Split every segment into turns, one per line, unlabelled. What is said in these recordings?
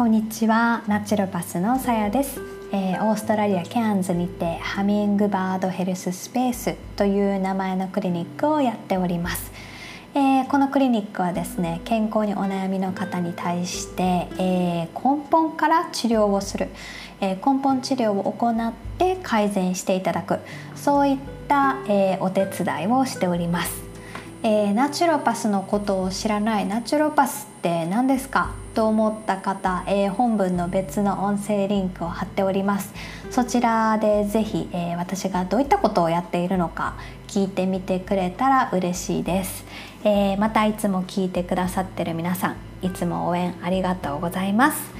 こんにちは。ナチュロパスのさやです、えー、オーストラリアケアンズにてハミングバードヘルススペースという名前のクリニックをやっております、えー、このクリニックはですね健康にお悩みの方に対して、えー、根本から治療をする、え根本治療を行って改善していただく。そういった、えお手伝いをしております。えー、ナチュロパスのことを知らない。ナチュロパスって何ですか？と思った方、えー、本文の別の音声リンクを貼っております。そちらでぜひ、えー、私がどういったことをやっているのか聞いてみてくれたら嬉しいです、えまたいつも聞いてくださってる皆さんいつも応援ありがとうございます。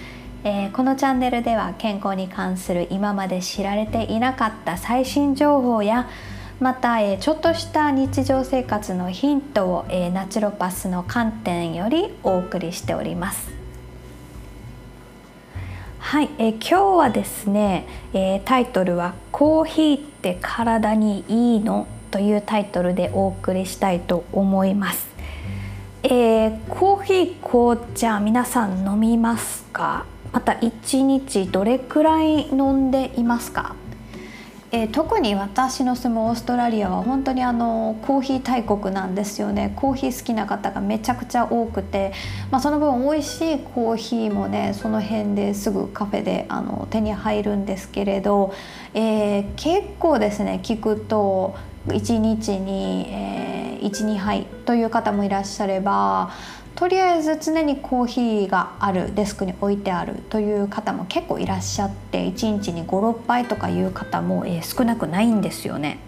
えこのチャンネルでは健康に関する今まで知られていなかった最新情報やまた、えちょっとした日常生活のヒントを、えナチュロパスの観点よりお送りしております。はい、え今日はですね、えタイトルは「コーヒーって体にいいの?」というタイトルでお送りしたいと思います。えー、コーヒー紅茶皆さん飲みますか？また1日どれくらい飲んでいますか？えー、特に私の住むオーストラリアは本当にあのコーヒー大国なんですよね。コーヒー好きな方がめちゃくちゃ多くて、まあ、その分美味しいコーヒーもねその辺ですぐカフェであの手に入るんですけれど、えー、結構ですね聞くと1日に、えー、12杯という方もいらっしゃればとりあえず常にコーヒーがあるデスクに置いてあるという方も結構いらっしゃって1日に56杯とかいう方も、え、少なくないんですよね。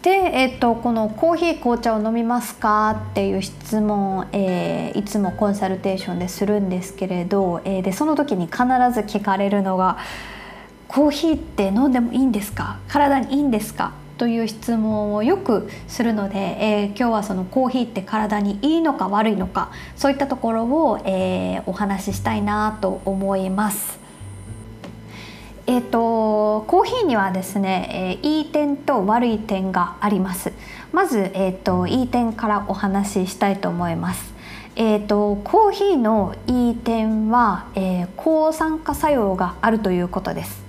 で、えーと、この「コーヒー紅茶を飲みますか?」っていう質問、えー、いつもコンサルテーションでするんですけれど、えー、でその時に必ず聞かれるのが「コーヒーって飲んでもいいんですか？体にいいんですか?」という質問をよくするので、えー、今日はそのコーヒーって体にいいのか悪いのかそういったところを、えー、お話ししたいなと思います。えーと、コーヒーにはですね、えー、いい点と悪い点があります。まず、えーと、いい点からお話ししたいと思います。えーと、とコーヒーのいい点は、えー、抗酸化作用があるということです。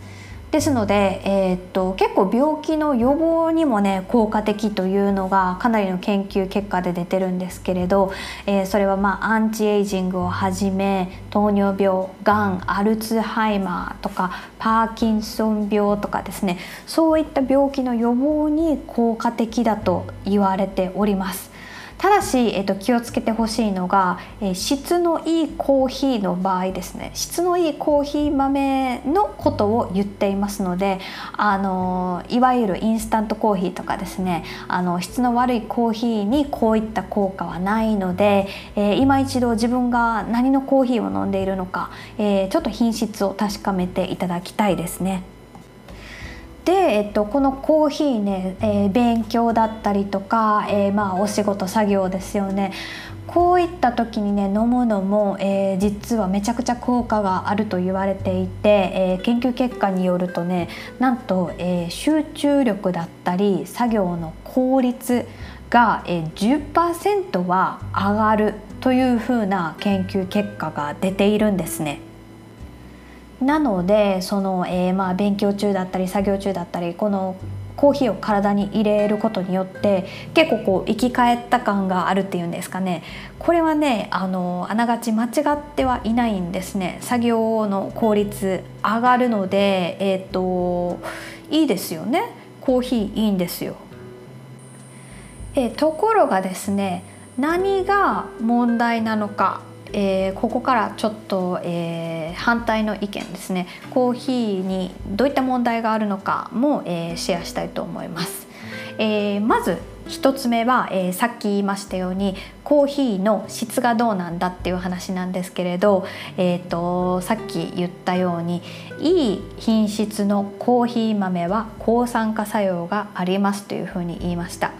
ですので、えー、っと結構病気の予防にもね効果的というのがかなりの研究結果で出てるんですけれど、えー、それはまあアンチエイジングをはじめ糖尿病がんアルツハイマーとかパーキンソン病とかですねそういった病気の予防に効果的だと言われております。ただし、えっと、気をつけてほしいのが、えー、質のいいコーヒーの場合ですね質のいいコーヒー豆のことを言っていますのであのいわゆるインスタントコーヒーとかですねあの質の悪いコーヒーにこういった効果はないので、えー、今一度自分が何のコーヒーを飲んでいるのか、えー、ちょっと品質を確かめていただきたいですね。で、えっと、このコーヒーね、えー、勉強だったりとか、えー、まあお仕事作業ですよねこういった時にね飲むのも、えー、実はめちゃくちゃ効果があると言われていて、えー、研究結果によるとねなんと、えー、集中力だったり作業の効率が、えー、10%は上がるというふうな研究結果が出ているんですね。なのでその、えー、まあ勉強中だったり作業中だったりこのコーヒーを体に入れることによって結構こう生き返った感があるっていうんですかね。これはねあのあながち間違ってはいないんですね。作業の効率上がるのでえっ、ー、といいですよね。コーヒーいいんですよ。えところがですね何が問題なのか。えー、ここからちょっと、えー、反対の意見ですねコーヒーにどういった問題があるのかも、えー、シェアしたいと思います。えまず1つ目は、えさっき言いましたようにコーヒーの質がどうなんだっていう話なんですけれど、えーとさっき言ったようにいい品質のコーヒー豆は抗酸化作用がありますというふうに言いました。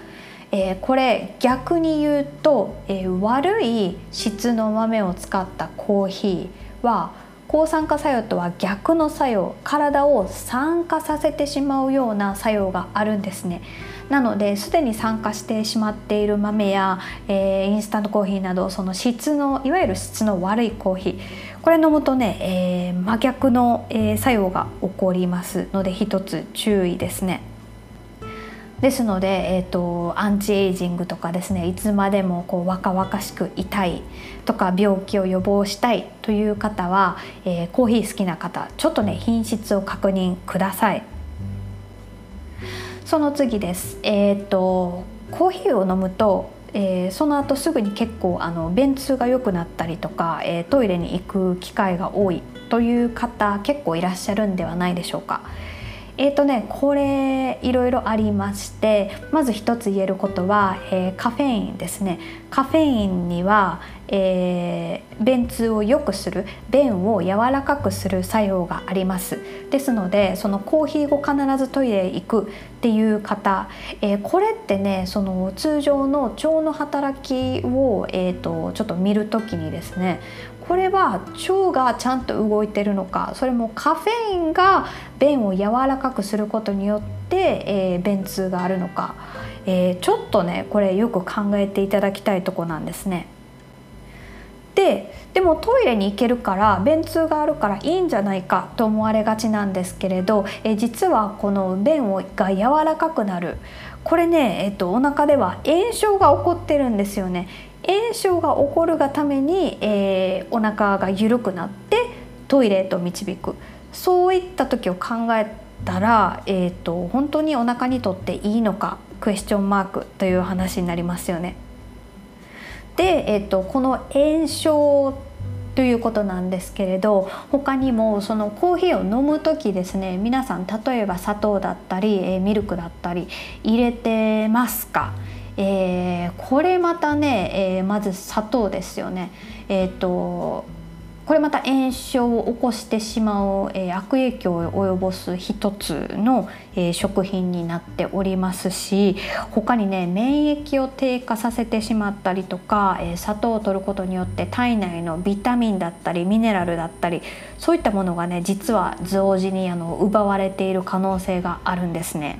えー、これ逆に言うと、えー、悪い質の豆を使ったコーヒーは抗酸化作用とは逆の作用。体を酸化させてしまうような作用があるんですね。なのですでに酸化してしまっている豆や、えー、インスタントコーヒーなどその質のいわゆる質の悪いコーヒー。これ飲むとね、えー、真逆の、え、作用が起こりますので一つ注意ですね。ですので、えーと、アンチエイジングとかですねいつまでもこう若々しくいたいとか病気を予防したいという方は、えー、コーヒー好きな方ちょっとね品質を確認くださいその次ですえっ、ー、とコーヒーを飲むとえー、その後すぐに結構あの便通が良くなったりとか、えー、トイレに行く機会が多いという方結構いらっしゃるんではないでしょうか。えーとね、これいろいろありましてまず一つ言えることは、えー、カフェインですね。カフェインには、えー、便通を良くする便を柔らかくする作用があります。ですのでそのコーヒー後必ずトイレ行くっていう方、えー、これってねその通常の腸の働きを、えーとちょっと見る時にですねこれは腸がちゃんと動いてるのかそれもカフェインが便を柔らかくすることによって、えー、便通があるのか、えー、ちょっとねこれよく考えていただきたいとこなんですね。ででもトイレに行けるから便通があるからいいんじゃないかと思われがちなんですけれどえ実はこの便をが柔らかくなるこれね、えっと、お腹では炎症が起こってるんですよね炎症が起こるがために、えー、お腹が緩くなってトイレへと導くそういった時を考えたら、えーと、本当にお腹にとっていいのかクエスチョンマークという話になりますよね。で、えーと、この炎症ということなんですけれど他にもそのコーヒーを飲む時ですね皆さん例えば砂糖だったり、え、ミルクだったり入れてますか？えー、これまたね、えー、まず砂糖ですよね。えーと、これまた炎症を起こしてしまう、えー、悪影響を及ぼす一つの、えー、食品になっておりますし他にね免疫を低下させてしまったりとか、えー、砂糖を摂ることによって体内のビタミンだったりミネラルだったりそういったものがね実は同時にあの奪われている可能性があるんですね。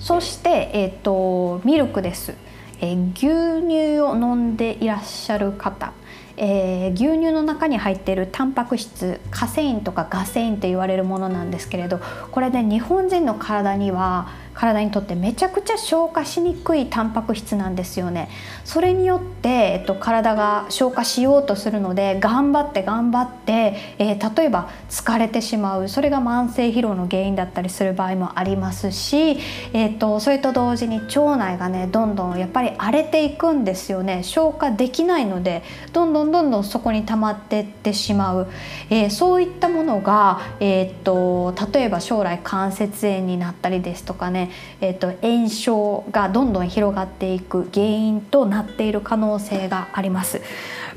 そして、えーと、ミルクです、えー、牛乳を飲んでいらっしゃる方、えー、牛乳の中に入っているタンパク質カセインとかガセインと言われるものなんですけれどこれで、ね、日本人の体には体にとってめちゃくちゃ消化しにくいタンパク質なんですよね。それによって、えっと、体が消化しようとするので頑張って頑張って、えー、例えば疲れてしまう。それが慢性疲労の原因だったりする場合もありますし、えっと、それと同時に腸内がねどんどんやっぱり荒れていくんですよね。消化できないのでどんどんどんどんそこに溜まってってしまう、えー、そういったものが、えー、っと例えば将来関節炎になったりですとかねねえーと、炎症がどんどん広がっていく原因となっている可能性があります。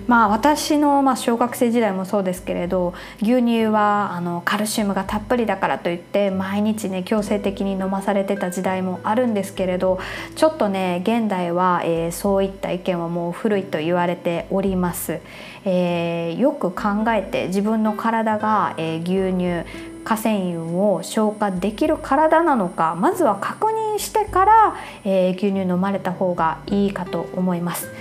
まあ、私の、まあ、小学生時代もそうですけれど牛乳はあのカルシウムがたっぷりだからといって毎日ね強制的に飲まされてた時代もあるんですけれどちょっとね現代は、えー、そういった意見はもう古いと言われております。えー、よく考えて自分の体が、えー、牛乳カセインを消化できる体なのかまずは確認してから、えー、牛乳飲まれた方がいいかと思います。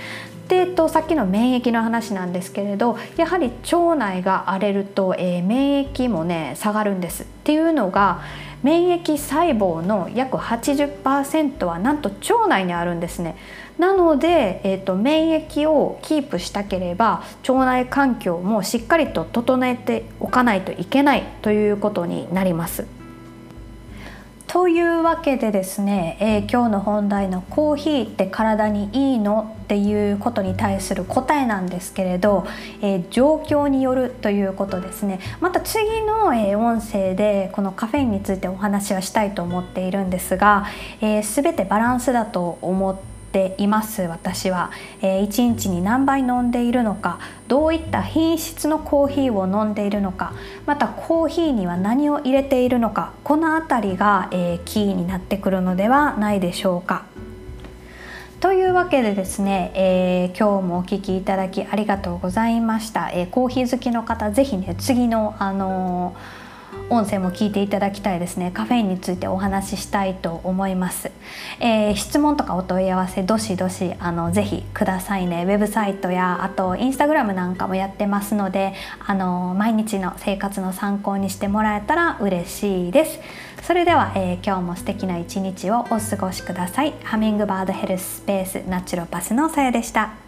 で、えっと、さっきの免疫の話なんですけれどやはり腸内が荒れると、えー、免疫もね下がるんですっていうのが免疫細胞の約80%はなんと腸内にあるんですね。なので、えーと、免疫をキープしたければ腸内環境もしっかりと整えておかないといけないということになります。というわけでですね、えー、今日の本題のコーヒーって体にいいのっていうことに対する答えなんですけれど、えー、状況によるということですね。また次の、えー、音声でこのカフェインについてお話はしたいと思っているんですが、えー、全てバランスだと思ってています私は、えー、1日に何杯飲んでいるのかどういった品質のコーヒーを飲んでいるのかまたコーヒーには何を入れているのかこの辺りが、えー、キーになってくるのではないでしょうか。というわけでですね、えー、今日もお聴きいただきありがとうございました。えー、コーヒー好きの方ぜひね次のあのー音声も聞いていただきたいですね。カフェインについてお話ししたいと思います、えー、質問とかお問い合わせどしどしあのぜひくださいね。ウェブサイトやあとインスタグラムなんかもやってますのであの毎日の生活の参考にしてもらえたら嬉しいです。それでは、えー、今日も素敵な一日をお過ごしください。ハミングバードヘルススペースナチュロパスのさやでした。